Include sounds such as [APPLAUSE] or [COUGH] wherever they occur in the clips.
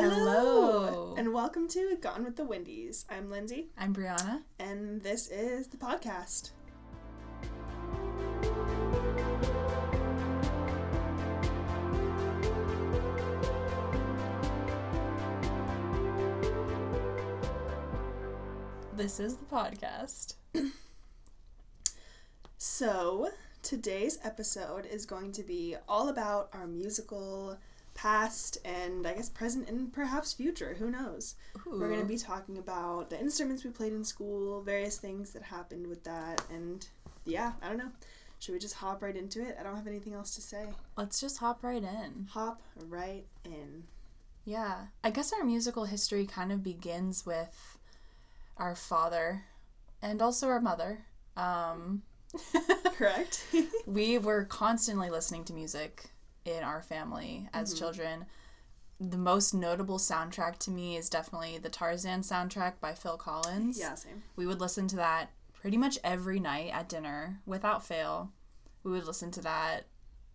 Hello. And welcome to Gone with the Windies. I'm Lindsay, I'm Brianna. and this is the podcast. This is the podcast. So, today's episode is going to be all about our musical past and I guess present and perhaps future. Who knows? We're going to be talking about the instruments we played in school, various things that happened with that, and yeah, I don't know. Should we just hop right into it? I don't have anything else to say. Let's just hop right in. Hop right in. Yeah. I guess our musical history kind of begins with our father and also our mother. Um, [LAUGHS] Correct? [LAUGHS] we were constantly listening to music in our family as mm-hmm. children. The most notable soundtrack to me is definitely the Tarzan soundtrack by Phil Collins. yeah, same. We would listen to that pretty much every night at dinner without fail. We would listen to that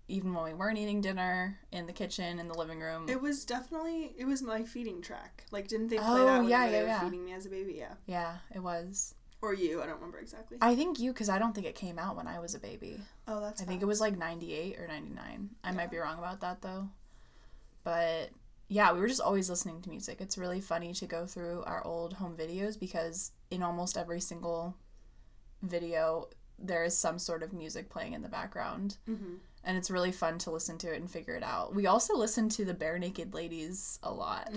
even when we weren't eating dinner in the kitchen, in the living room. It was definitely it was my feeding track. Like, didn't they play Oh, that when yeah, they yeah, were yeah. feeding me as a baby? Yeah, yeah, it was. Or you? I don't remember exactly. I think you, because I don't think it came out when I was a baby. oh, that's. I think it was like 98 or 99. I might be wrong about that though. But yeah, we were just always listening to music. It's really funny to go through our old home videos because in almost every single video, there is some sort of music playing in the background. hmm And it's really fun to listen to it and figure it out. We also listened to the Barenaked Ladies a lot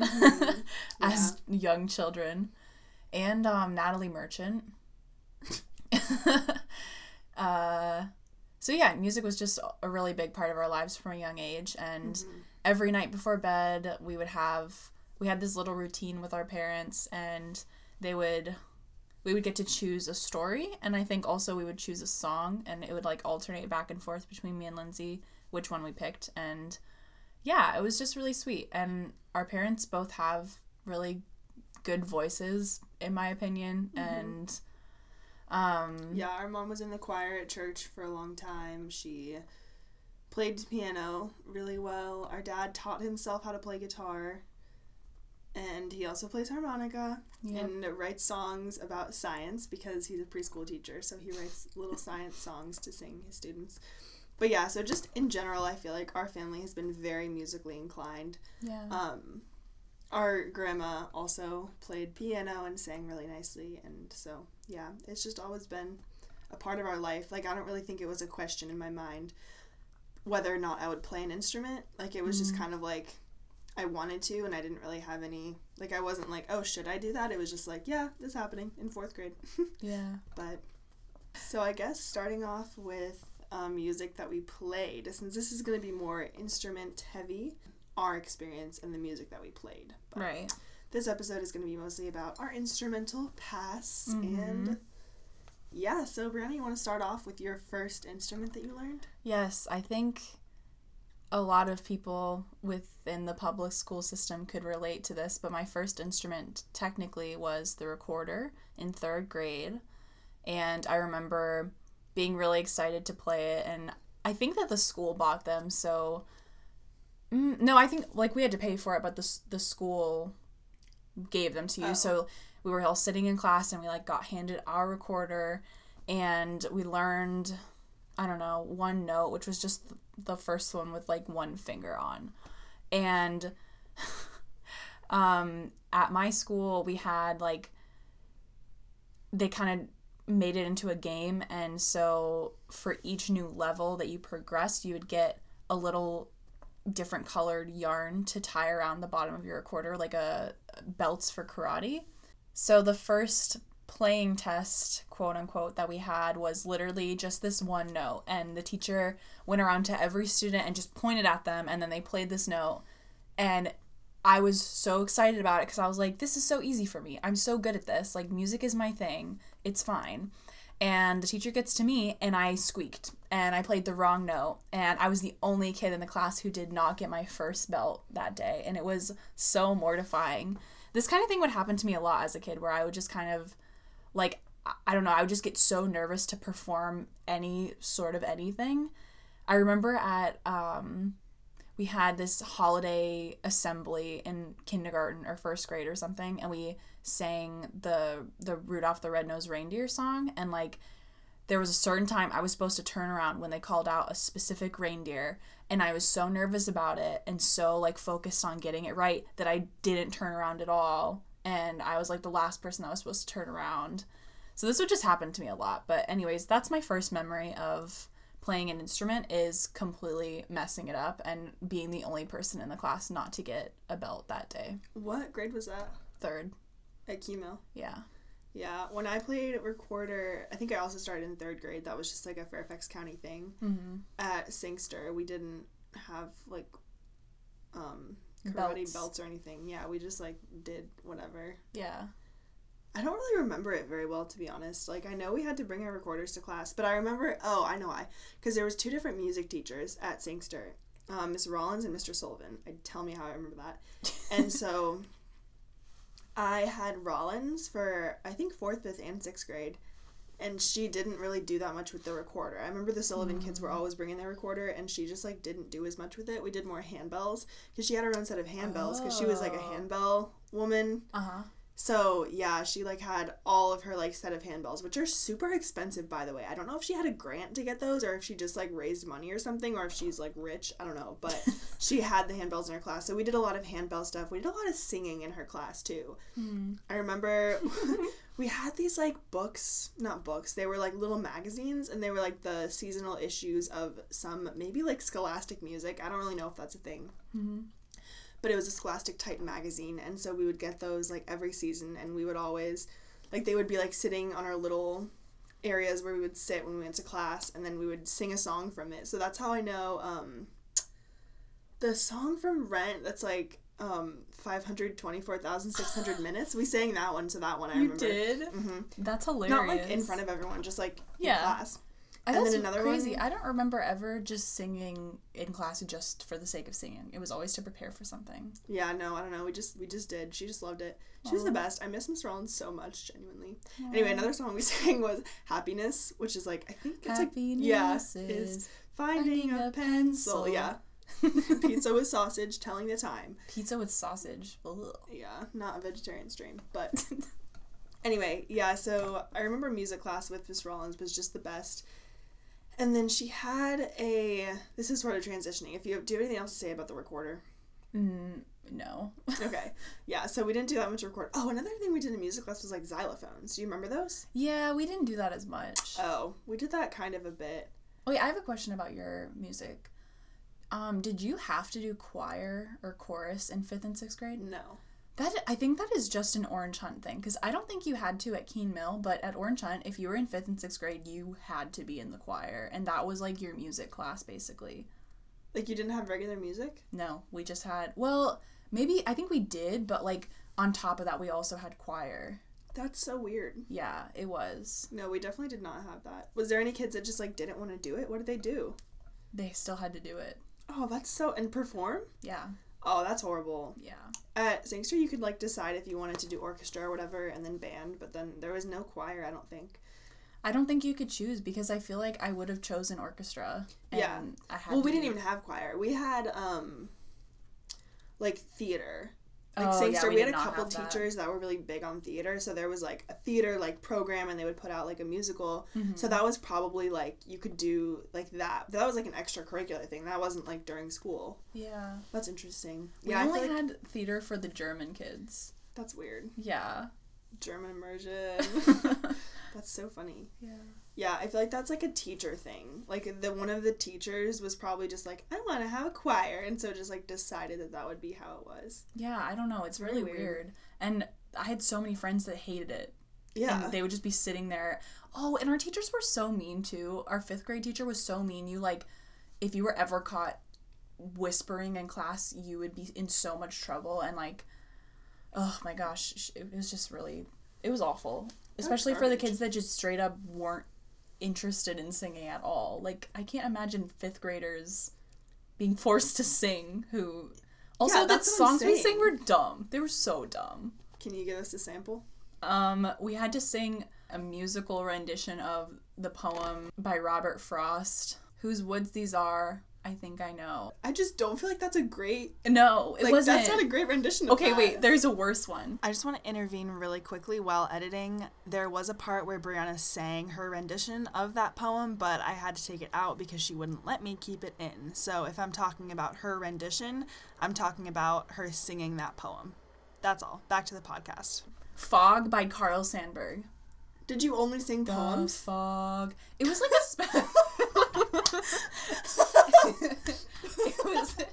[LAUGHS] as young children. And um, Natalie Merchant. [LAUGHS] uh, so yeah, music was just a really big part of our lives from a young age. And every night before bed, we would have we had this little routine with our parents, and they would we would get to choose a story, and I think also we would choose a song, and it would like alternate back and forth between me and Lindsay which one we picked, and yeah, it was just really sweet. And our parents both have really good voices, in my opinion, and um, Yeah, our mom was in the choir at church for a long time. She played piano really well. Our dad taught himself how to play guitar. And he also plays harmonica Yep. and writes songs about science because he's a preschool teacher. So he writes little science songs to sing his students. But yeah, so just in general, I feel like our family has been very musically inclined. yeah, Um, our grandma also played piano and sang really nicely, and so yeah, it's just always been a part of our life. Like I don't really think it was a question in my mind whether or not I would play an instrument. Like it was just kind of like I wanted to, and I didn't really have any. Like I wasn't like, oh, should I do that? It was just like, yeah, this is happening in fourth grade. [LAUGHS] yeah. but so I guess starting off with um, music that we played, since this is going to be more instrument heavy, our experience and the music that we played. But Right. This episode is going to be mostly about our instrumental past Mhm. and yeah. So Brianna, you want to start off with your first instrument that you learned? Yes, I think a lot of people within the public school system could relate to this, but my first instrument technically was the recorder in third grade. And I remember being really excited to play it. And I think that the school bought them. So, mm, no, I think like we had to pay for it, but the, the school gave them to you. Oh. So we were all sitting in class and we like got handed our recorder and we learned I don't know, one note, which was just the first one with like one finger on. And [LAUGHS] um, at my school, we had like, they kind of made it into a game. And so for each new level that you progressed, you would get a little different colored yarn to tie around the bottom of your recorder, like a belts for karate. So the first playing test, quote unquote, that we had was literally just this one note. And the teacher went around to every student and just pointed at them, and then they played this note. And I was so excited about it because I was like, this is so easy for me. I'm so good at this. Like, music is my thing, it's fine. And the teacher gets to me, and I squeaked, and I played the wrong note. And I was the only kid in the class who did not get my first belt that day. And it was so mortifying. This kind of thing would happen to me a lot as a kid where I would just kind of like I- don't know, I would just get so nervous to perform any sort of anything. I remember at um we had this holiday assembly in kindergarten or first grade or something and we sang the the Rudolph the Red-Nosed Reindeer song and like there was a certain time I was supposed to turn around when they called out a specific reindeer and I was so nervous about it and so like focused on getting it right that I didn't turn around at all and I was like the last person that was supposed to turn around. So this would just happen to me a lot. But anyways, that's my first memory of playing an instrument is completely messing it up and being the only person in the class not to get a belt that day. What grade was that? Third. At Keene Mill. Yeah. Yeah, when I played recorder, I think I also started in third grade. That was just like a Fairfax County thing. Mm-hmm. At Sangster, we didn't have like um, karate belts. belts or anything. Yeah, we just like did whatever. Yeah. I don't really remember it very well, to be honest. Like, I know we had to bring our recorders to class, but I remember, oh, I know why. Because there was two different music teachers at Sangster, um, Miss Rollins and Mr. Sullivan. I tell me how I remember that. and so [LAUGHS] I had Rollins for, I think, fourth, fifth, and sixth grade. And she didn't really do that much with the recorder. I remember the Sullivan mm. kids were mm. always bringing their recorder, and she just like didn't do as much with it. We did more handbells because she had her own set of handbells because she was like a oh. handbell woman. Uh huh so yeah, she like had all of her like set of handbells, which are super expensive by the way. I don't know if she had a grant to get those or if she just like raised money or something or if she's like rich. I don't know, but [LAUGHS] she had the handbells in her class. So we did a lot of handbell stuff. We did a lot of singing in her class too. Mm. I remember [LAUGHS] [LAUGHS] we had these like books, not books. They were like little magazines and they were like the seasonal issues of some maybe like scholastic music. I don't really know if that's a thing. Mm-hmm but it was a Scholastic type magazine, and so we would get those like every season, and we would always, like, they would be like sitting on our little areas where we would sit when we went to class, and then we would sing a song from it. So that's how I know um, the song from Rent. That's like um 524,600 minutes. We sang that one, so that one I you remember. You did? Mm-hmm. That's hilarious. Not like in front of everyone, just like yeah. class. And That's then another crazy. One, I don't remember ever just singing in class just for the sake of singing. It was always to prepare for something. Yeah, no, I don't know. We just we just did. She just loved it. She was the best. I miss Miss Rollins so much, genuinely. Aww. Anyway, another song we [LAUGHS] sang was "Happiness," which is like I think it's Happiness like yeah, is finding, finding a, a pencil. pencil. Yeah. [LAUGHS] pizza with sausage, telling the time. Pizza with sausage. Ugh. Yeah, not a vegetarian dream, but [LAUGHS] anyway, yeah. So I remember music class with Miss Rollins was just the best and then she had a. This is sort of transitioning. If you have, do you have anything else to say about the recorder? Mm, no. [LAUGHS] okay. Yeah. So we didn't do that much record. Oh, another thing we did in music class was like xylophones. Do you remember those? Yeah, we didn't do that as much. Oh, we did that kind of a bit. Wait, I have a question about your music. Um, did you have to do choir or chorus in fifth and sixth grade? No. That I think that is just an Orange Hunt thing because I don't think you had to at Keene Mill, but at Orange Hunt, if you were in fifth and sixth grade, you had to be in the choir, and that was like your music class basically. Like you didn't have regular music? No, we just had. Well, maybe I think we did, but like on top of that, we also had choir. That's so weird. Yeah, it was. No, we definitely did not have that. Was there any kids that just like didn't want to do it? What did they do? They still had to do it. Oh, that's so and perform? Yeah. Oh, that's horrible. Yeah. At Sangster, you could like decide if you wanted to do orchestra or whatever, and then band. But then there was no choir. I don't think. I don't think you could choose because I feel like I would have chosen orchestra. yeah. I had. Well, we didn't even have choir. We had um, like theater. Like oh, Sangster, yeah, we, we had a couple teachers that. that. were really big on theater. So there was like a theater like program and they would put out like a musical. Mm-hmm. So that was probably like you could do like that. That was like an extracurricular thing. That wasn't like during school. Yeah. That's interesting. We yeah, only like had theater for the German kids. That's weird. Yeah. German immersion. [LAUGHS] that's so funny. Yeah. Yeah, I feel like that's like a teacher thing. Like the one of the teachers was probably just like, I want to have a choir, and so just like decided that that would be how it was. Yeah, I don't know. It's, really, weird. weird. And I had so many friends that hated it. Yeah. And they would just be sitting there. Oh, and our teachers were so mean too. Our fifth grade teacher was so mean. You like, if you were ever caught whispering in class, you would be in so much trouble. And like, oh my gosh, it was just really, it was awful. Especially for the kids that just straight up weren't interested in singing at all. Like I can't imagine fifth graders being [LAUGHS] forced to sing who also yeah, the songs we sang were dumb. They were so dumb. Can you give us a sample? Um, we had to sing a musical rendition of the poem by Robert Frost, Whose Woods These Are. I think I know. I just don't feel like that's a great. No, it Like wasn't. that's not a great rendition. Of okay, that. wait. There's a worse one. I just want to intervene really quickly while editing. There was a part where Brianna sang her rendition of that poem, but I had to take it out because she wouldn't let me keep it in. So if I'm talking about her rendition, I'm talking about her singing that poem. That's all. Back to the podcast. Fog by Carl Sandburg. Did you only sing poems? The fog. It [LAUGHS] was like a spe- [LAUGHS] it was [LAUGHS]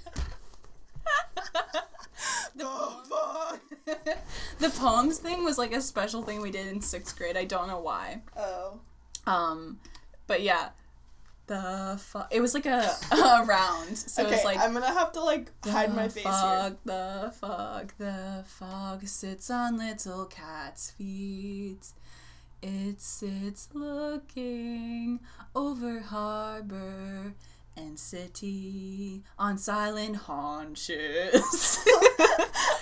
The fuck? the poems thing was like a special thing we did in sixth grade. I don't know why. Oh. Um, but yeah, the fog. It was like a, a round. So okay, it's like I'm gonna have to like hide my The face fog, The fog, the fog sits on little cat's feet. It sits looking over harbor and city on silent haunches. [LAUGHS]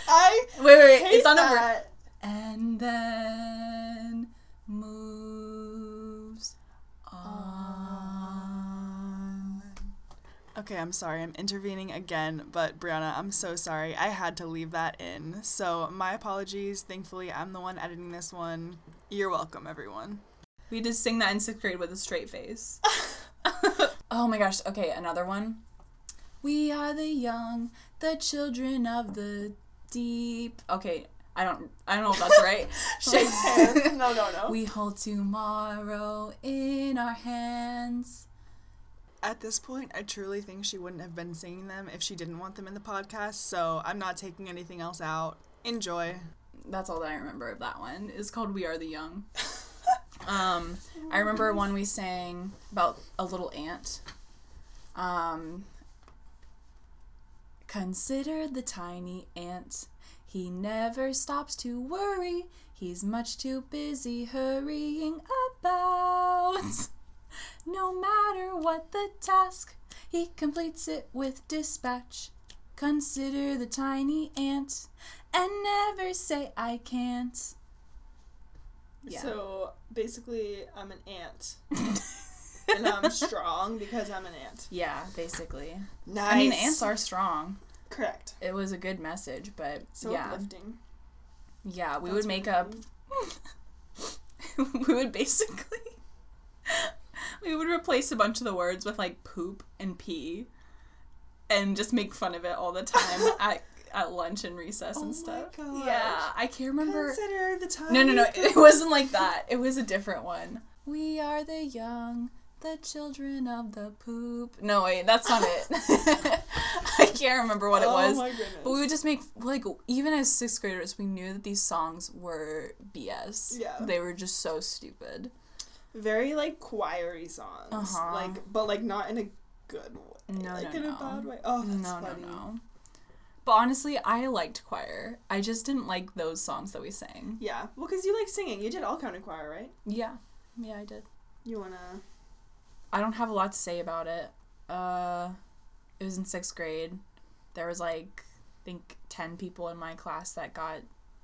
I wait, [LAUGHS] wait, wait. It's on a ver- And then moves on. Okay, I'm sorry. I'm intervening again, but Brianna, I'm so sorry. I had to leave that in. So, my apologies. Thankfully, I'm the one editing this one. You're welcome, everyone. We just sing that in sixth grade with a straight face. [LAUGHS] oh my gosh. Okay, another one. We are the young, the children of the deep. Okay, I don't I don't know if that's [LAUGHS] right. Shakes hands. No, no, no. We hold tomorrow in our hands. At this point, I truly think she wouldn't have been singing them if she didn't want them in the podcast, so I'm not taking anything else out. Enjoy. That's all that I remember of that one. It's called We Are the Young. [LAUGHS] um, I remember one we sang about a little ant. Um, consider the tiny ant. He never stops to worry. He's much too busy hurrying about. [LAUGHS] no matter what the task, he completes it with dispatch. Consider the tiny ant and never say I can't. Yeah. So, basically, I'm an ant. [LAUGHS] and I'm strong because I'm an ant. Yeah, basically. Nice. I mean, ants are strong. Correct. It was a good message, but So yeah, uplifting. yeah, we That's would make up. [LAUGHS] we would basically. [LAUGHS] we would replace a bunch of the words with like poop and pee, and just make fun of it all the time at at lunch and recess Oh my and stuff. gosh. Yeah, I can't remember. Consider the time. No, no, no. It wasn't like that. It was a different one. We are the young, the children of the poop. No, wait, that's not it. [LAUGHS] I can't remember what it oh was. my goodness. But we would just make like even as sixth graders, we knew that these songs were BS. Yeah. they were just so stupid. very like choiry songs, Uh-huh. like but like not in a good way, No, like no, in no. a bad way. Oh, that's no, funny. no, no. But honestly, I liked choir. I just didn't like those songs that we sang. Yeah, well, because you like singing. You did all county choir, right? Yeah, yeah, I did. You wanna? I don't have a lot to say about it. Uh, it was in sixth grade. There was like, I think, 10 people in my class that got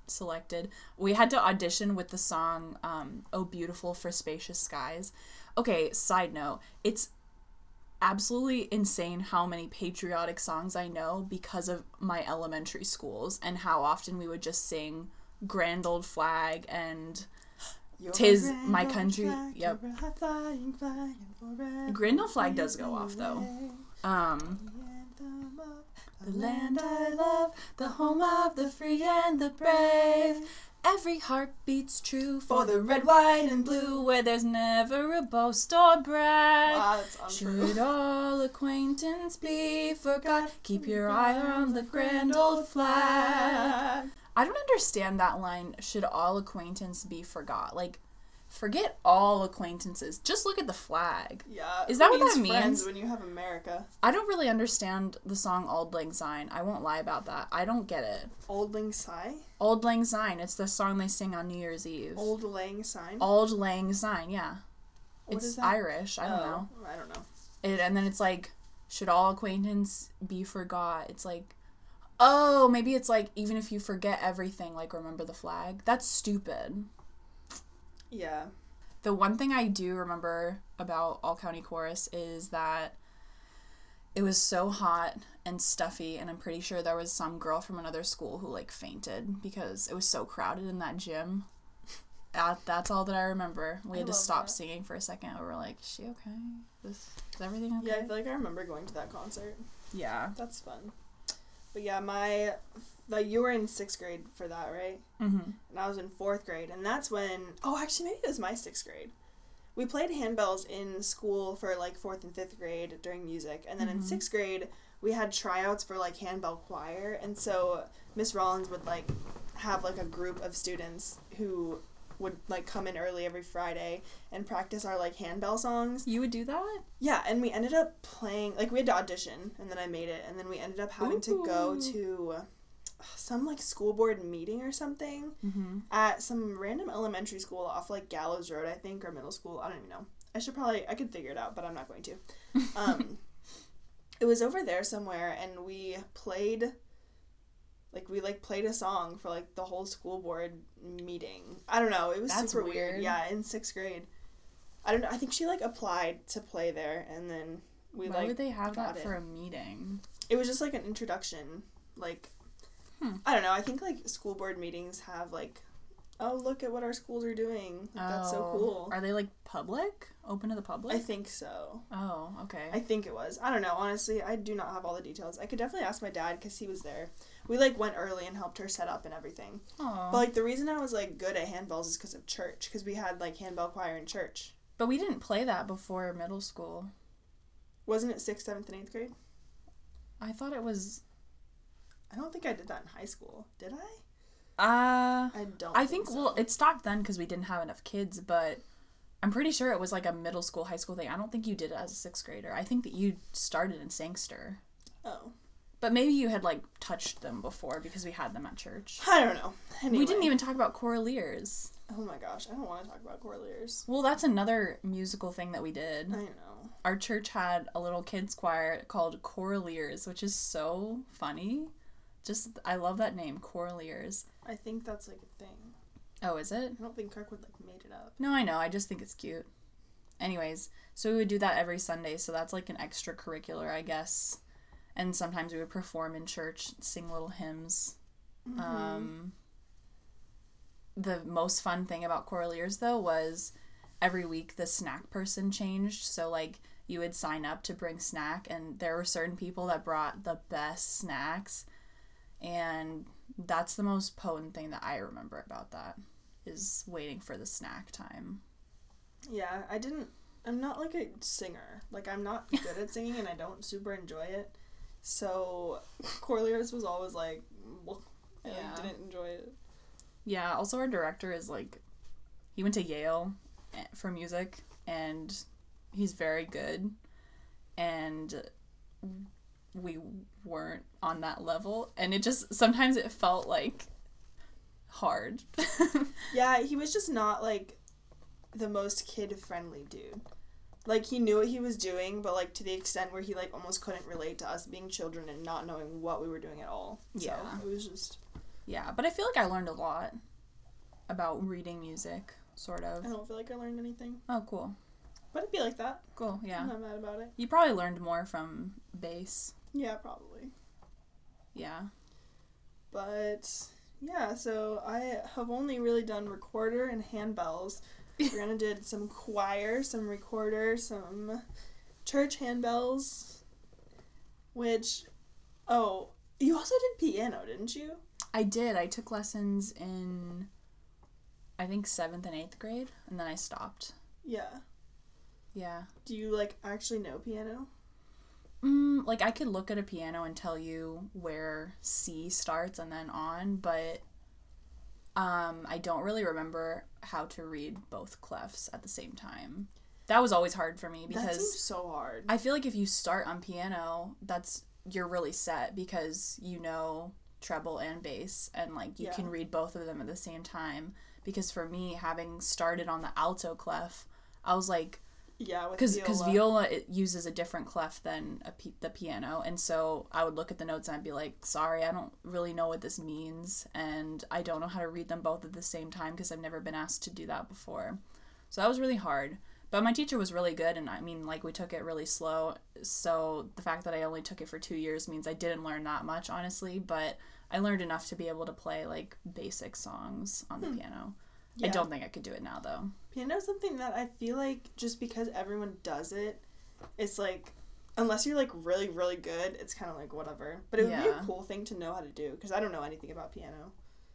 selected. We had to audition with the song, um, Oh Beautiful for Spacious Skies. Okay, side note, it's absolutely insane how many patriotic songs I know because of my elementary schools and how often we would just sing Grand Old Flag and You're Tis my country- flag, yep. you're a high flying forever Grand Old Flag does go off, though. um The anthem of The land I love, the home of the free and the brave. Every heart beats true for the red, white, and blue, where there's never a boast or brag. Wow. Should all acquaintance be forgot, keep your eye on the grand old flag. I don't understand that line, should all acquaintance be forgot. Like, forget all acquaintances. Just look at the flag. Yeah. Is that what that means? when you have America? I don't really understand the song Auld Lang Syne. I won't lie about that. I don't get it. Old Lang Syne? Auld Lang Syne. It's the song they sing on New Year's Eve. Old Lang Syne? Auld Lang Syne, yeah. What it's is that? Irish. I don't Oh, know. I don't know. It, and then it's like, should all acquaintance be forgot? It's like, oh, maybe it's like, even if you forget everything, like remember the flag. That's stupid. Yeah. The one thing I do remember about All County Chorus is that it was so hot and stuffy and i'm pretty sure there was some girl from another school who like fainted because it was so crowded in that gym [LAUGHS] that, that's all that i remember we I had to stop that. singing for a second we were like is she okay is, is everything okay Yeah, I feel like I remember going to that concert. yeah That's fun. But yeah, my like you were in sixth grade for that, right? mm-hmm. And I was in fourth grade, and that's when oh, actually maybe it was my sixth grade. We played handbells in school for like fourth and fifth grade during music, and then in Mhm. sixth grade we had tryouts for like handbell choir, and so Miss Rollins would like have like a group of students who would like come in early every Friday and practice our like handbell songs. you would do that Yeah, and we ended up playing like we had to audition and then I made it and then we ended up having to go to some like school board meeting or something mm-hmm. at some random elementary school off like Gallows Road, I think, or middle school. I don't even know. I should probably I could figure it out, but I'm not going to. [LAUGHS] Um it was over there somewhere and we played like we like played a song for like the whole school board meeting. I don't know. It was That's super weird. weird. Yeah, in 6th grade. I don't know. I think she like applied to play there and then we why like Why would they have that it. for a meeting it was just like an introduction like Hmm. i don't know i think like school board meetings have like oh look at what our schools are doing. Like, that's so Oh. cool. Are they like public? Open to the public? I think so. Oh okay. I think it was. I don't know honestly i do not have all the details. I could definitely ask my dad because he was there. We like went early and helped her set up and everything. Aw. but like the reason i was like good at handbells is because of church because we had like handbell choir in church. But we didn't play that before middle school. Wasn't it sixth seventh and eighth grade? I thought it was i don't think i did that in high school did i uh i don't I think so. well, it stopped then because we didn't have enough kids, but I'm pretty sure it was like a middle school, high school thing. I don't think you did it as a sixth grader. I think that you started in Sangster, oh but maybe you had like touched them before because we had them at church. i don't know anyway. We didn't even talk about Choraliers. Oh my gosh, I don't want to talk about Choraliers. Well, that's another musical thing that we did. I know. Our church had a little kids choir called Choraliers, which is so funny. Just I love that name, Choraliers. I think that's like a thing. Oh, is it? I don't think Kirkwood like made it up. No, I know. I just think it's cute. Anyways, so we would do that every Sunday. So that's like an extracurricular, I guess. And sometimes we would perform in church, sing little hymns. Mm-hmm. Um, the most fun thing about Choraliers, though, was every week the snack person changed. So, like, you would sign up to bring snack, and there were certain people that brought the best snacks. And that's the most potent thing that I remember about that is waiting for the snack time. Yeah, I didn't. I'm not like a singer. Like I'm not good at singing, and I don't super enjoy it. So Choraliers was always like. I like, Yeah. didn't enjoy it. Yeah, also our director is like he went to Yale eh, for music and he's very good and we weren't on that level and it just sometimes it felt like hard. [LAUGHS] Yeah, he was just not like the most kid friendly dude. Like he knew what he was doing, but like to the extent where he like almost couldn't relate to us being children and not knowing what we were doing at all. Yeah. So it was just yeah, but I feel like I learned a lot about reading music, sort of. I don't feel like I learned anything. Oh, cool. But it'd be like that. Cool, yeah. I'm not mad about it. You probably learned more from bass. Yeah, probably. Yeah. But yeah, so I have only really done recorder and handbells. [LAUGHS] Brianna did some choir, some recorder, some church handbells, which, oh, you also did piano, didn't you? I did. I took lessons in, I think, seventh and eighth grade, and then I stopped. Yeah. Yeah. Do you like actually know piano? Mm, like, I could look at a piano and tell you where C starts and then on, but um, I don't really remember how to read both clefs at the same time. That was always hard for me because so hard. I feel like if you start on piano, that's you're really set because you know treble and bass and like you Yeah. can read both of them at the same time. Because for me, having started on the alto clef, I was like, yeah, because viola. because viola it uses a different clef than a p- the piano, and so I would look at the notes and I'd be like, sorry, I don't really know what this means, and I don't know how to read them both at the same time because I've never been asked to do that before. So that was really hard. But my teacher was really good, and I mean, like, we took it really slow. So the fact that I only took it for two years means I didn't learn that much, honestly. But I learned enough to be able to play, like, basic songs on the hmm. piano. I don't think I could do it now, though. Piano's something that I feel like just because everyone does it, it's like unless you're like really really good, it's kind of like whatever. But it would be a cool thing to know how to do because I don't know anything about piano.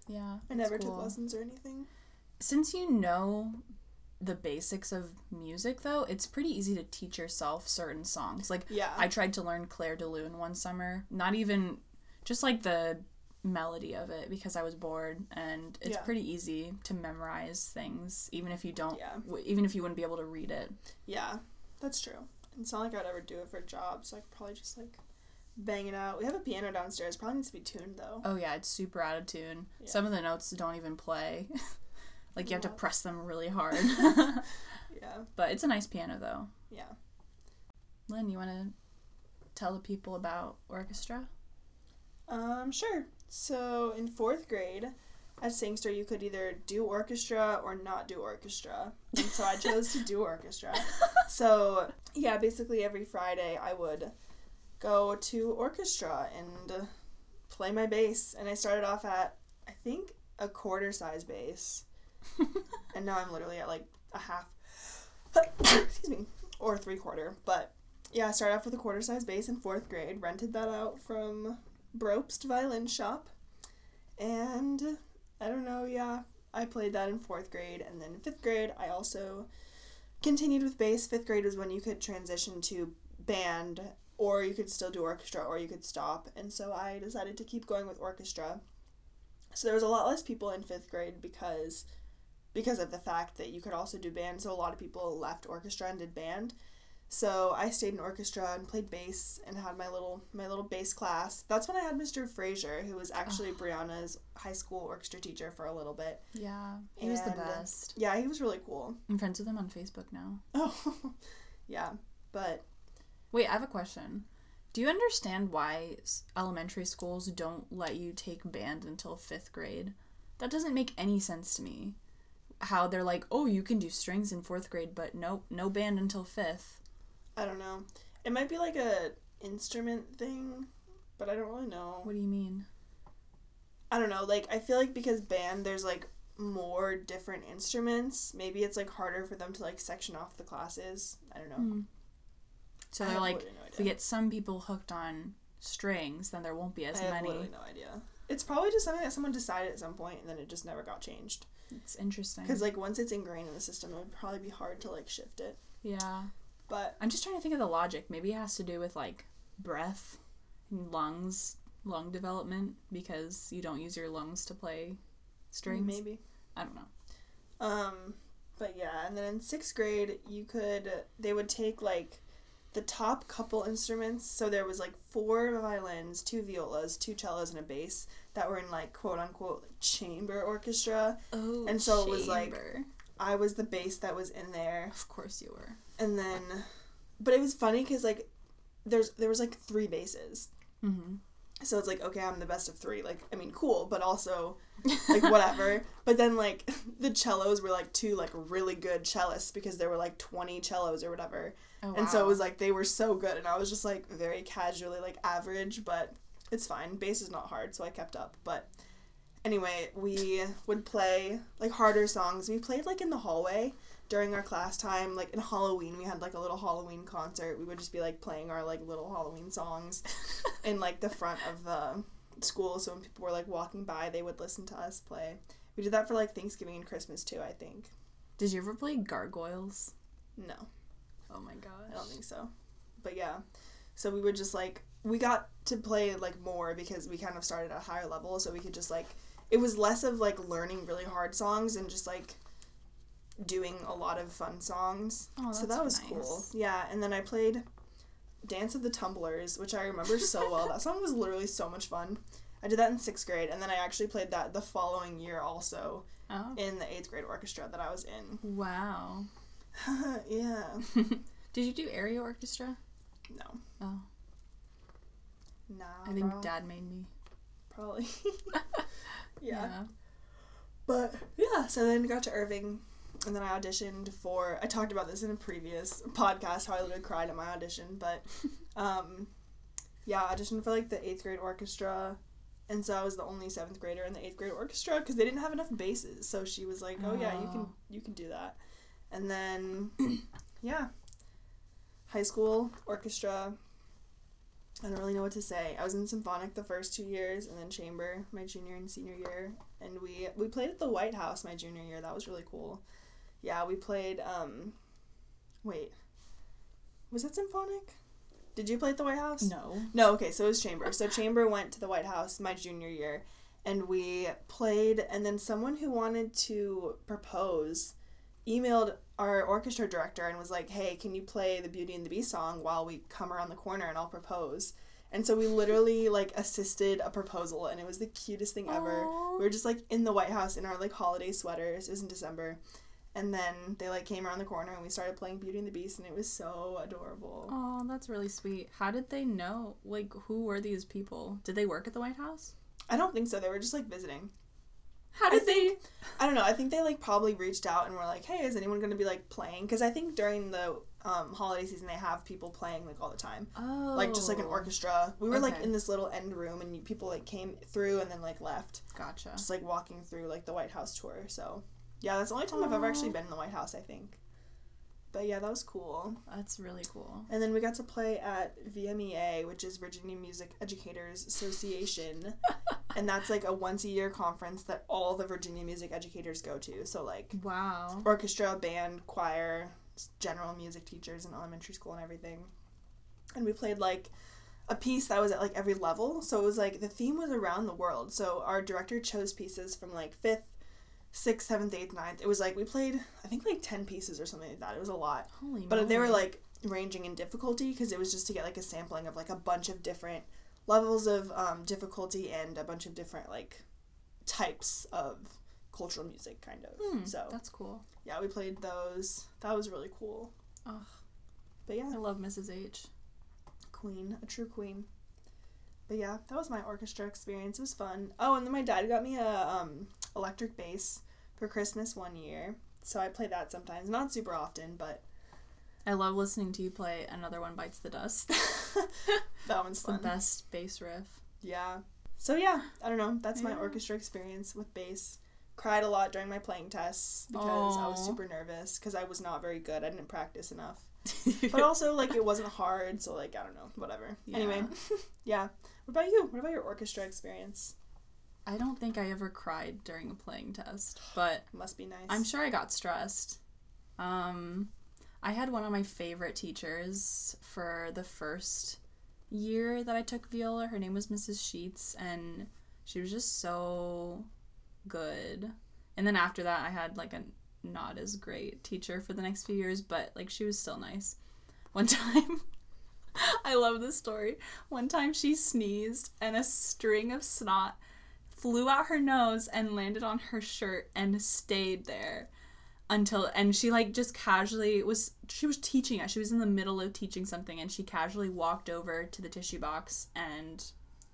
Yeah. I never it's took lessons or anything. Since you know the basics of music, though, it's pretty easy to teach yourself certain songs. Like, Yeah. I tried to learn Clair de Lune one summer. Not even just like the melody of it because I was bored, and it's Yeah. pretty easy to memorize things, even if you don't, Yeah. w- even if you wouldn't be able to read it. Yeah, that's true. It's not like I'd ever do it for a job, so I could probably just like bang it out. We have a piano downstairs. Probably needs to be tuned though. Oh yeah, it's super out of tune. Yeah. Some of the notes don't even play. [LAUGHS] like you have to press them really [LAUGHS] hard. [LAUGHS] Yeah, but it's a nice piano though. yeah. Lynn, you want to tell the people about orchestra? Um, sure. So in fourth grade, at Sangster, you could either do orchestra or not do orchestra, and so I chose to do orchestra. [LAUGHS] So yeah, basically every Friday I would go to orchestra and play my bass, and I started off at I think a quarter size bass, [LAUGHS] and now I'm literally at like a half. [COUGHS] excuse me, or three quarter, but. Yeah, I started off with a quarter size bass in fourth grade, rented that out from Brobst Violin Shop. And I don't know, yeah, I played that in fourth grade. And then fifth grade, I also continued with bass. Fifth grade was when you could transition to band, or you could still do orchestra, or you could stop. And so I decided to keep going with orchestra. So there was a lot less people in fifth grade because because of the fact that you could also do band. So a lot of people left orchestra and did band. So I stayed in orchestra and played bass and had my little my little bass class. That's when I had Mr. Frazier, who was actually Brianna's high school orchestra teacher for a little bit. Yeah, he was the uh, best. Yeah, he was really cool. I'm friends with him on Facebook now. Oh, [LAUGHS] yeah, but Wait, I have a question. Do you understand why elementary schools don't let you take band until fifth grade? That doesn't make any sense to me. How they're like, oh, you can do strings in fourth grade, but nope, no band until fifth. I don't know. It might be like a instrument thing, but I don't really know. What do you mean? I don't know. Like I feel like because band, there's like more different instruments. Maybe it's like harder for them to like section off the classes. I don't know. Hmm. So I they're like, no if we get some people hooked on strings, then there won't be as I have many. literally no idea. It's probably just something that someone decided at some point and then it just never got changed. It's interesting. Because like once it's ingrained in the system, it would probably be hard to like shift it. yeah. But I'm just trying to think of the logic. Maybe it has to do with like breath, and lungs, lung development because you don't use your lungs to play strings. maybe. I don't know. Um, but yeah, and then in sixth grade, you could they would take like the top couple instruments. So there was like four violins, two violas, two cellos, and a bass that were in like quote unquote chamber orchestra. Oh, And so it was, like- chamber. I was the bass that was in there, of course you were. and then, but it was funny because like there's there was like three bases. Mm-hmm. So it's like, okay, I'm the best of three. Like, I mean, cool, but also, [LAUGHS] like, whatever. but then, like, [LAUGHS] the cellos were, like, two, like, really good cellists because there were, like, 20 cellos or whatever. Oh, wow. And so it was, like, they were so good. And I was just, like, very casually, like, average, but it's fine. Bass is not hard, so I kept up. But anyway, we would play, like, harder songs. We played, like, in the hallway during our class time. Like, in Halloween, we had, like, a little Halloween concert. We would just be, like, playing our, like, little Halloween songs [LAUGHS] in like the front of the school so when people were like walking by they would listen to us play we did that for like thanksgiving and christmas too i think Did you ever play gargoyles? no Oh my gosh. i don't think so but yeah so we would just like we got to play like more because we kind of started at a higher level so we could just like it was less of like learning really hard songs and just like doing a lot of fun songs Oh, so that was nice. cool yeah and then i played dance of the tumblers which i remember so [LAUGHS] well that song was literally so much fun i did that in sixth grade and then i actually played that the following year also Oh. in the eighth grade orchestra that i was in Wow. [LAUGHS] yeah [LAUGHS] Did you do area orchestra? no Oh, nah I think bro. dad made me. probably yeah. but yeah so then got to irving and then I auditioned for. I talked about this in a previous podcast how I literally cried at my audition, but [LAUGHS] um, yeah, I auditioned for like the eighth grade orchestra, and so I was the only seventh grader in the eighth grade orchestra because they didn't have enough basses. So she was like, "Oh yeah, you can Oh. you can do that," and then [CLEARS THROAT] yeah, high school orchestra. I don't really know what to say. I was in symphonic the first two years, and then chamber my junior and senior year, and we we played at the White House my junior year. That was really cool. Yeah, we played. um Wait, was that symphonic? Did you play at the White House? No. No, okay, so it was Chamber. So Chamber went to the White House my junior year, and we played. And then someone who wanted to propose emailed our orchestra director and was like, "Hey, can you play the Beauty and the Beast song while we come around the corner and I'll propose?" And so we literally like assisted a proposal, and it was the cutest thing ever. Aw. We were just like in the White House in our like holiday sweaters. It was in December. And then they like came around the corner and we started playing Beauty and the Beast and it was so adorable. Oh, that's really sweet. How did they know? Like, who were these people? Did they work at the White House? I don't think so. They were just like visiting. How I did think I don't know. I think they like probably reached out and were like, "Hey, is anyone going to be like playing?" Because I think during the um, holiday season they have people playing like all the time. Oh. like just like an orchestra. We were like in this little end room and you, people like came through and then like left, Gotcha. just like walking through like the White House tour. So yeah, that's the only time I've ever actually been in the White House. I think. But yeah, that was cool. That's really cool. And then we got to play at VMEA, which is Virginia Music Educators Association. [LAUGHS] and that's like a once a year conference that all the Virginia music educators go to. So, like Wow. orchestra, band, choir, general music teachers in elementary school and everything. And we played like a piece that was at like every level. So it was like the theme was around the world. So our director chose pieces from like fifth, sixth, seventh, eighth, ninth. It was like we played, I think like 10 pieces or something like that. It was a lot. Holy But they were like ranging in difficulty because it was just to get like a sampling of like a bunch of different levels of um, difficulty and a bunch of different like types of cultural music kind of. Hmm, so that's cool. yeah, we played those. That was really cool. Ugh. But yeah, I love Mrs. H. queen, a true queen. But yeah, that was my orchestra experience. It was fun. Oh, and then my dad got me a um, electric bass for Christmas one year. So I play that sometimes, not super often, but I love listening to you play Another One Bites the Dust. [LAUGHS] that one's the best bass riff. Yeah. So yeah, I don't know. That's my orchestra experience with bass. Cried a lot during my playing tests because I was super nervous because I was not very good. I didn't practice enough. [LAUGHS] But also like it wasn't hard, so like I don't know, whatever. Anyway, [LAUGHS] yeah. What about you? What about your orchestra experience? I don't think I ever cried during a playing test, but Must be nice. I'm sure I got stressed. Um, I had one of my favorite teachers for the first year that I took viola. Her name was Mrs. Sheets, and she was just so good. And then after that, I had like a not as great teacher for the next few years, but like she was still nice. One [LAUGHS] time, I love this story. One time she sneezed, and a string of snot flew out her nose and landed on her shirt and stayed there until and she like just casually was she was teaching us. She was in the middle of teaching something and she casually walked over to the tissue box and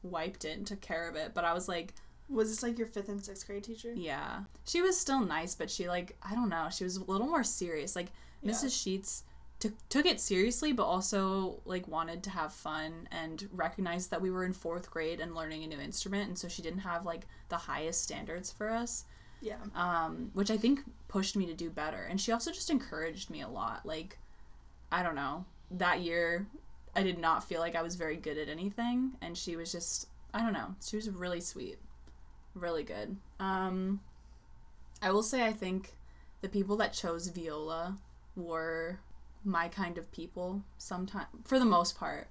wiped it and took care of it. But i was like was this like your fifth and sixth grade teacher? yeah. She was still nice but she like i don't know. She was a little more serious. Like Yeah. mrs sheets took took it seriously but also like wanted to have fun and recognized that we were in fourth grade and learning a new instrument. And so she didn't have like the highest standards for us Yeah. um, which I think pushed me to do better. And she also just encouraged me a lot. Like, I don't know, that year I did not feel like I was very good at anything, and she was just, I don't know, she was really sweet, really good. Um, I will say, I think the people that chose viola were my kind of people. Sometimes, for the most part,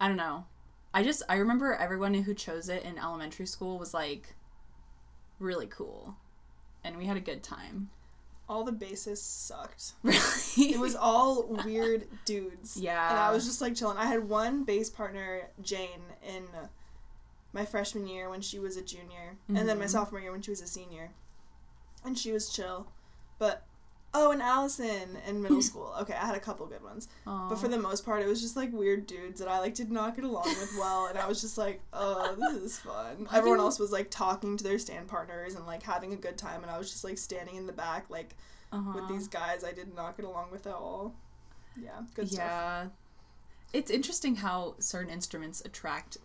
I don't know. I just I remember everyone who chose it in elementary school was like really cool and we had a good time. All the bassists sucked. [LAUGHS] Really? It was all weird dudes. Yeah. And I was just like chilling. I had one bass partner, Jane, in my freshman year when she was a junior, and then my Mhm. sophomore year when she was a senior. And she was chill. But Oh, and Allison in middle [LAUGHS] school. Okay, I had a couple good ones. Aw. But for the most part, it was just like weird dudes that I like did not get along with well, and I was just like, [LAUGHS] oh, this is fun. Why Everyone else was like talking to their stand partners and like having a good time, and I was just like standing in the back like uh-huh. with these guys I did not get along with at all. Yeah, good stuff. yeah. It's interesting how certain instruments attract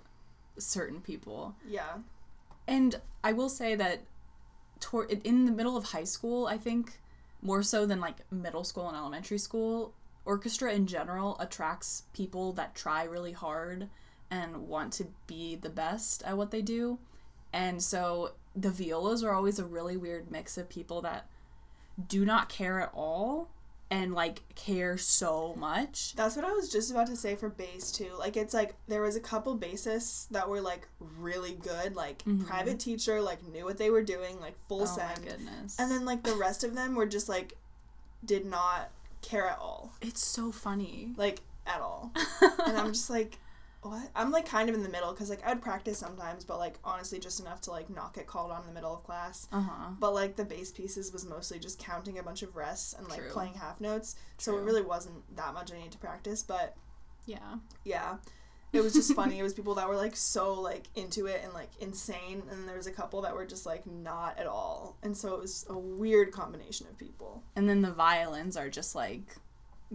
certain people. Yeah, And I will say that toward in the middle of high school, I think more so than like middle school and elementary school, orchestra in general attracts people that try really hard and want to be the best at what they do. And so the violas are always a really weird mix of people that do not care at all and like care so much. that's what I was just about to say for bass too. Like it's like there was a couple bassists that were like really good, like Mhm. private teacher, like knew what they were doing, like full oh send. my goodness. And then like the rest of them were just like did not care at all. it's so funny. Like at all. [LAUGHS] and I'm just like what? I'm like kind of in the middle cuz like I'd practice sometimes, but like honestly just enough to like not get called on in the middle of class. uh-huh. But like the bass pieces was mostly just counting a bunch of rests and like True. playing half notes. So it really wasn't that much I need to practice, but Yeah. yeah. It was just funny. It was people that were like so like into it and like insane and then there was a couple that were just like not at all. And so it was a weird combination of people And then the violins are just like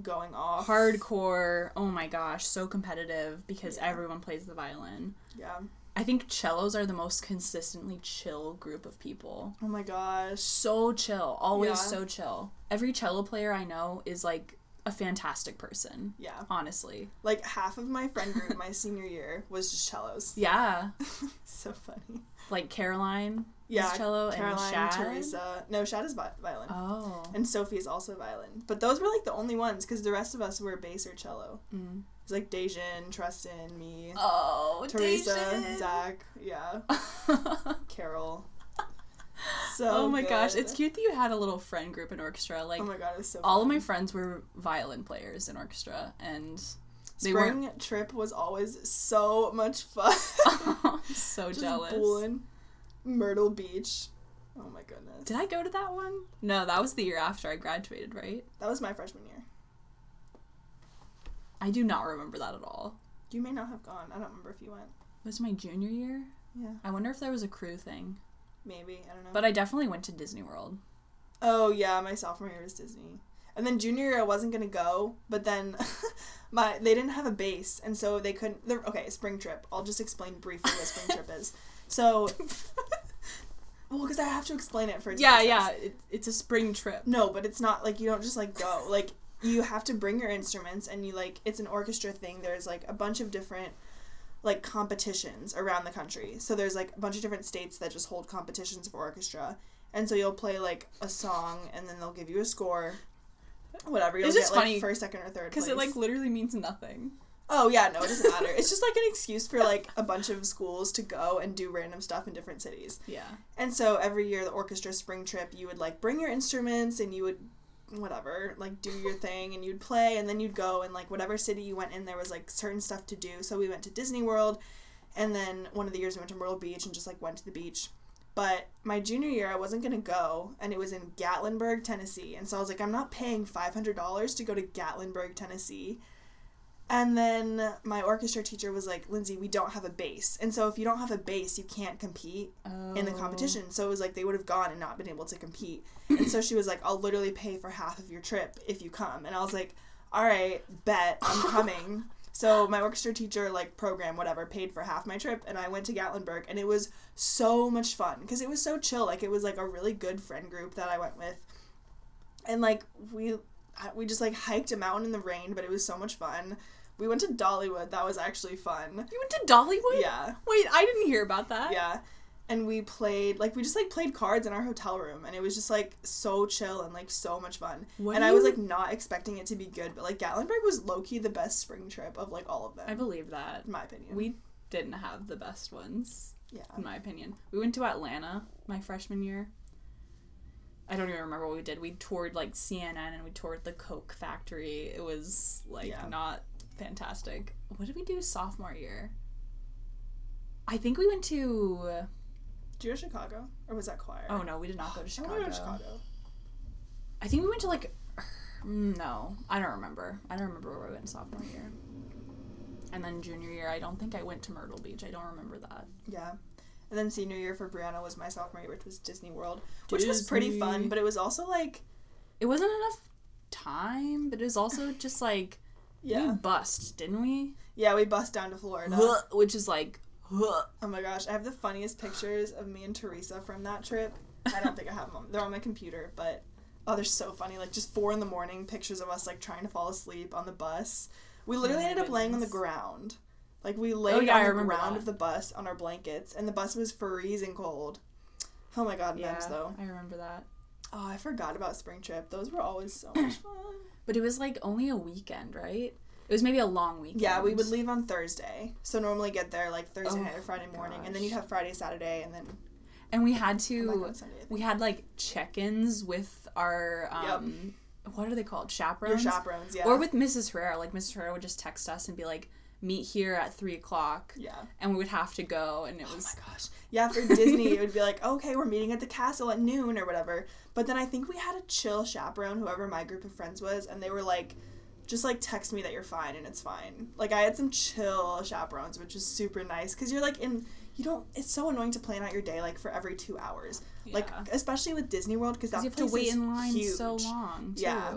going off. hardcore. Oh my gosh, so competitive because Yeah. everyone plays the violin. Yeah. I think cellos are the most consistently chill group of people. Oh my gosh. So chill, always Yeah. so chill. Every cello player I know is like a fantastic person, Yeah. honestly. Like half of my friend group my [LAUGHS] senior year was just cellos. Yeah, [LAUGHS] so funny. Like Caroline Yeah. is cello Caroline, and Shad. Teresa. No, Shad is violin. Oh. And Sophie is also violin. But those were like the only ones because the rest of us were bass or cello. Mm. It's like Dejan, Tristan, me, Oh, Teresa, Dejan. Zach, yeah, [LAUGHS] Carol. [LAUGHS] So oh my gosh, it's cute that you had a little friend group in orchestra. Like oh my god, it was so all of my friends were violin players in orchestra, and they weren't spring trip was always so much fun. [LAUGHS] [LAUGHS] so Just jealous. bowling. Myrtle Beach. Oh my goodness. Did I go to that one? No, that was the year after I graduated, right? That was my freshman year. I do not remember that at all. You may not have gone. I don't remember if you went. It Was my junior year? Yeah, I wonder if there was a crew thing. maybe. I don't know. But I definitely went to Disney World. Oh yeah, my sophomore year was Disney. And then junior year I wasn't gonna go, but then [LAUGHS] my they didn't have a base, and so they couldn't. they're- Okay, spring trip. I'll just explain briefly what spring trip is. So, [LAUGHS] well, because I have to explain it for Yeah, yeah. It, it's a spring trip. No, but it's not like you don't just like go. Like you have to bring your instruments, and you like it's an orchestra thing. There's like a bunch of different like competitions around the country. So there's like a bunch of different states that just hold competitions for orchestra. And so you'll play like a song and then they'll give you a score. Whatever. You'll It's just get like funny, first, second, or third. Because it like literally means nothing. Oh yeah, no, it doesn't matter. [LAUGHS] it's just like an excuse for like a bunch of schools to go and do random stuff in different cities. Yeah. And so every year the orchestra spring trip, you would like bring your instruments and you would whatever, like do your thing and you'd play and then you'd go and like whatever city you went in there was like certain stuff to do. So we went to Disney World and then one of the years we went to Myrtle Beach and just like went to the beach. But my junior year I wasn't gonna go and it was in Gatlinburg, Tennessee. And so I was like, I'm not paying five hundred dollars to go to Gatlinburg, Tennessee. And then my orchestra teacher was like, Lindsay, we don't have a bass. And so if you don't have a bass, you can't compete in the Oh. competition. So it was like they would have gone and not been able to compete. And so she was like, I'll literally pay for half of your trip if you come. And I was like, all right, bet I'm coming. [LAUGHS] so my orchestra teacher, like program, whatever, paid for half my trip. And I went to Gatlinburg and it was so much fun because it was so chill. Like it was like a really good friend group that I went with. And like we, we just like hiked a mountain in the rain, but it was so much fun. We went to Dollywood. That was actually fun. You went to Dollywood? Yeah. Wait, I didn't hear about that. Yeah. And we played like we just like played cards in our hotel room and it was just like so chill and like so much fun. What and I was like not expecting it to be good, but like Gatlinburg was low key the best spring trip of like all of them. I believe that. in my opinion. We didn't have the best ones, yeah. in my opinion. We went to Atlanta my freshman year. I don't even remember what we did. We toured like CNN and we toured the Coke factory. It was like Yeah. not fantastic. What did we do sophomore year? I think we went to. Did you go to Chicago? Or was that choir? Oh no, we did not go to Chicago. wanna to Chicago. I think we went to like mm, no, I don't remember. I don't remember where we went sophomore year. And then junior year, I don't think I went to Myrtle Beach. I don't remember that. Yeah. And then senior year for Brianna was my sophomore year, which was Disney World, which was pretty fun, but it was also like, It wasn't enough time, but it was also just like we yeah, bust, didn't we? yeah, we bust down to Florida. Which is like Oh my gosh, I have the funniest pictures of me and Teresa from that trip. I don't think I have them. They're on my computer, but oh, they're so funny. Like just four in the morning, pictures of us like trying to fall asleep on the bus. We oh literally Oh my ended up laying on the ground. Like we oh, laid yeah, on the ground that. of the bus on our blankets, and the bus was freezing cold. Oh my god, yeah, memes though. I remember that. Oh, I forgot about spring trip. Those were always so much [COUGHS] fun. But it was like only a weekend, right? It was maybe a long weekend. Yeah, we would leave on Thursday. So normally get there like Thursday Oh, night or Friday morning, and then you'd have Friday, Saturday, and then and we had to Sunday. We had like check-ins with our um what are they called Your chaperones chaperones, yeah. or with mrs herrera like mrs herrera would just text us and be like meet here at three o'clock yeah. and we would have to go and it Oh was my gosh. Yeah, for Disney, it would be [LAUGHS] like, okay, we're meeting at the castle at noon or whatever. But then I think we had a chill chaperone, whoever my group of friends was, and they were like, just like text me that you're fine and it's fine. Like I had some chill chaperones, which is super nice because you're like in. You don't. It's so annoying to plan out your day like for every two hours. Like especially with Disney World because that 'Cause you have to wait in line huge. so long too Yeah.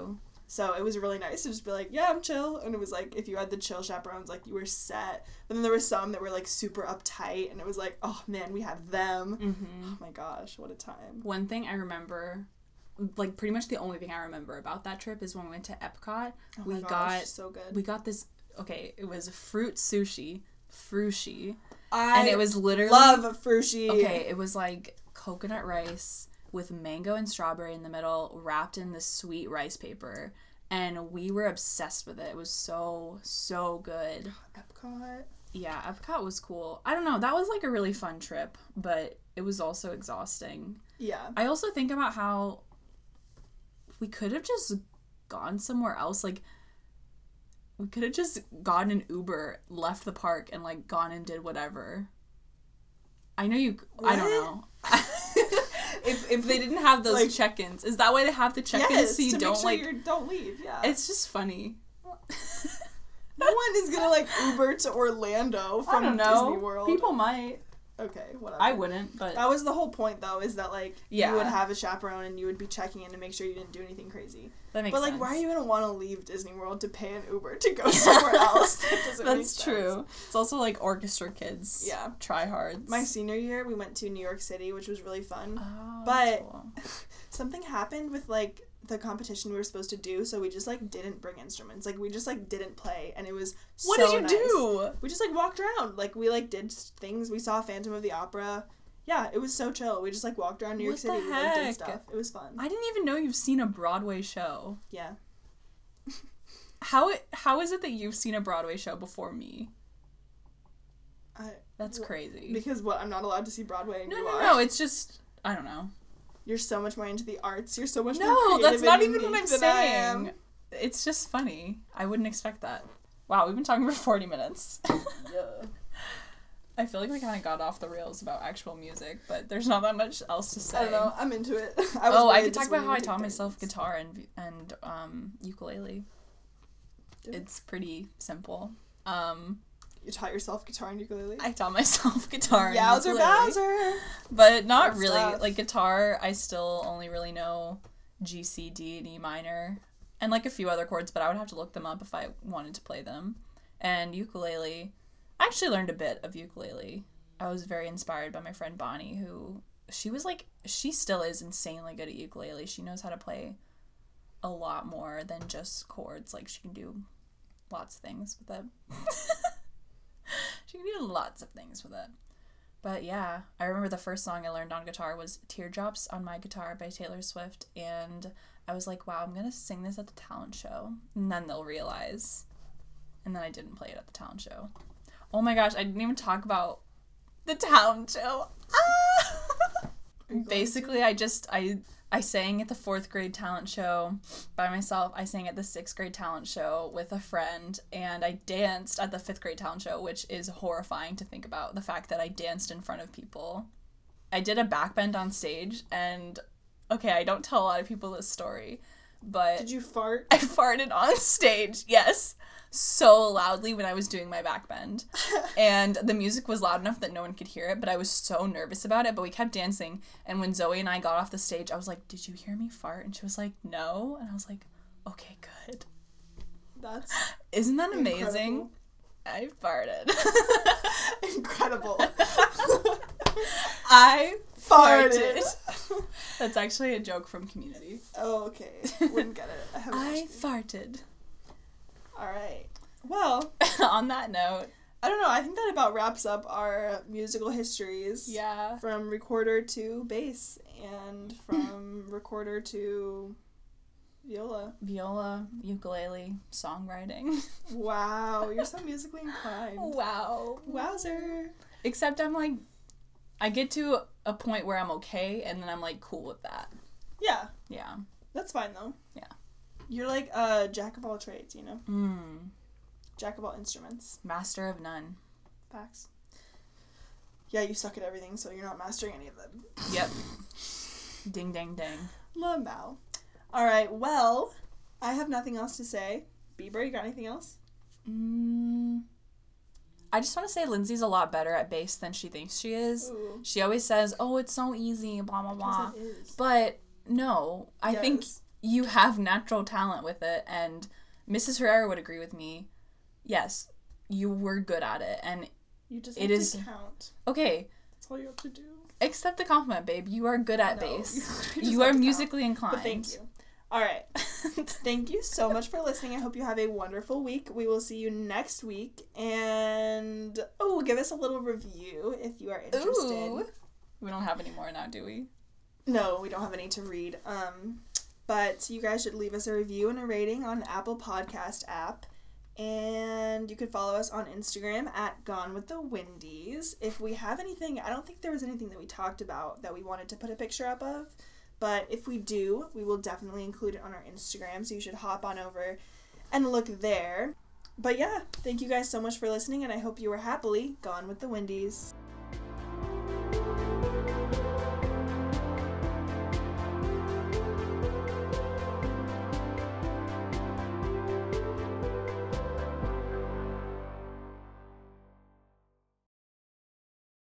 So it was really nice to just be like, yeah, I'm chill. And it was like, if you had the chill chaperones, like you were set. But then there were some that were like super uptight. And it was like, oh man, we have them. hmm Oh my gosh, what a time. one thing i remember like pretty much the only thing i remember about that trip is when we went to epcot Oh we gosh, got so good. we got this okay it was fruit sushi frushi I and it was literally love frushi. Okay, it was like coconut rice with mango and strawberry in the middle, wrapped in this sweet rice paper. And we were obsessed with it. It was so, so good. [GASPS] Epcot. Yeah, Epcot was cool. I don't know, that was like a really fun trip, but it was also exhausting. Yeah. I also think about how we could have just gone somewhere else. Like, we could have just gotten an Uber, left the park, and like gone and did whatever. I know you. I don't know. [LAUGHS] if if they didn't have those Like- check-ins, is that why they have the check-ins yes, so you don't make sure like? you don't leave. Yeah. It's just funny. no one is gonna like Uber to Orlando [LAUGHS] I from don't know. Disney World. People might. Okay, whatever. I wouldn't, but That was the whole point, though, is that like Yeah. you would have a chaperone and you would be checking in to make sure you didn't do anything crazy. that makes But like, sense. why are you gonna want to leave Disney World to pay an Uber to go [LAUGHS] somewhere else? That That's true. It's also like orchestra kids. Yeah. Try hards. My senior year, we went to New York City, which was really fun. Oh, But- cool. [LAUGHS] Something happened with like the competition we were supposed to do, so we just like didn't bring instruments. Like we just like didn't play, and it was What so did you nice. do? We just like walked around. Like we like did things. We saw Phantom of the Opera. Yeah, it was so chill. We just like walked around New York What City. like, did stuff. It was fun. I didn't even know you've seen a Broadway show. yeah. How it, how is it that you've seen a Broadway show before me? I, That's Wh- crazy. because what? I'm not allowed to see Broadway. And No, you no, are. no. It's just I don't know. You're so much more into the arts. You're so much more No, that's not even what I'm unique than I am. saying. It's just funny. I wouldn't expect that. Wow, we've been talking for 40 minutes. [LAUGHS] Yeah. I feel like we kind of got off the rails about actual music, but there's not that much else to say. I don't know. I'm into it. [LAUGHS] I was oh, I could talk about how I taught 30 myself minutes. guitar and and um, ukulele. Do. It's pretty simple. Um, You taught yourself guitar and ukulele. I taught myself [LAUGHS] guitar. and Yowzer ukulele. Bowser. Bowser! But not really. Like guitar, I still only really know G, C, D, and E minor, and like a few other chords. But I would have to look them up if I wanted to play them. And ukulele, I actually learned a bit of ukulele. I was very inspired by my friend Bonnie, who she was like she still is insanely good at ukulele. She knows how to play a lot more than just chords. Like she can do lots of things with it. [LAUGHS] [LAUGHS] she can do lots of things with it. But yeah, I remember the first song I learned on guitar was Teardrops on My Guitar by Taylor Swift. And I was like, wow, I'm going to sing this at the talent show. And then they'll realize. And then I didn't play it at the talent show. Oh my gosh, I didn't even talk about the talent show. Ah! [LAUGHS] Are you going Basically, I just, I. I sang at the fourth grade talent show by myself. I sang at the sixth grade talent show with a friend, and I danced at the fifth grade talent show, which is horrifying to think about the fact that I danced in front of people. I did a backbend on stage, and okay, I don't tell a lot of people this story, but Did you fart? I farted on stage. Yes. So loudly when I was doing my back bend. [LAUGHS] And the music was loud enough that no one could hear it, but I was so nervous about it. But we kept dancing. And when Zoe and I got off the stage, I was like, Did you hear me fart? And she was like, No. And I was like, Okay, good. That's [GASPS] Isn't that amazing? I farted. Incredible. I Farted. [LAUGHS] [LAUGHS] farted. That's actually a joke from Community. oh, okay. Wouldn't get it. I haven't I farted. All right. Well, [LAUGHS] On that note, I don't know. I think that about wraps up our musical histories. yeah. From recorder to bass and from [CLEARS THROAT] recorder to viola. Viola, ukulele, songwriting. [LAUGHS] Wow, you're so musically inclined. [LAUGHS] Wow. Wowzer. Except I'm like, I get to a point where I'm okay, and then I'm like cool with that. Yeah, Yeah. that's fine though. Yeah. You're like a jack of all trades, you know? Mm. Jack of all instruments. Master of none. Facts. Yeah, you suck at everything, so you're not mastering any of them. Yep. ding, ding, ding. Lamau. All right, well, I have nothing else to say. Bieber, you got anything else? Mm. I just want to say Lindsay's a lot better at bass than she thinks she is. Ooh. She always says, "Oh, it's so easy," blah blah blah. But no, I think Yes. You have natural talent with it, and Mrs. Herrera would agree with me. Yes, you were good at it, and you just it is- count. okay, That's all you have to do. accept the compliment, babe. You are good at No, [LAUGHS] bass. you You are to count. musically inclined. But thank you. All right. [LAUGHS] Thank you so much for listening. I hope you have a wonderful week. We will see you next week. And oh, give us a little review if you are interested. Ooh. We don't have any more now, do we? No, we don't have any to read. Um, but you guys should leave us a review and a rating on Apple Podcast app. And you could follow us on Instagram at Gone with the Windies. If we have anything, I don't think there was anything that we talked about that we wanted to put a picture up of. But if we do, we will definitely include it on our Instagram. So you should hop on over and look there. But yeah, thank you guys so much for listening, and I hope you were happily gone with the Windies.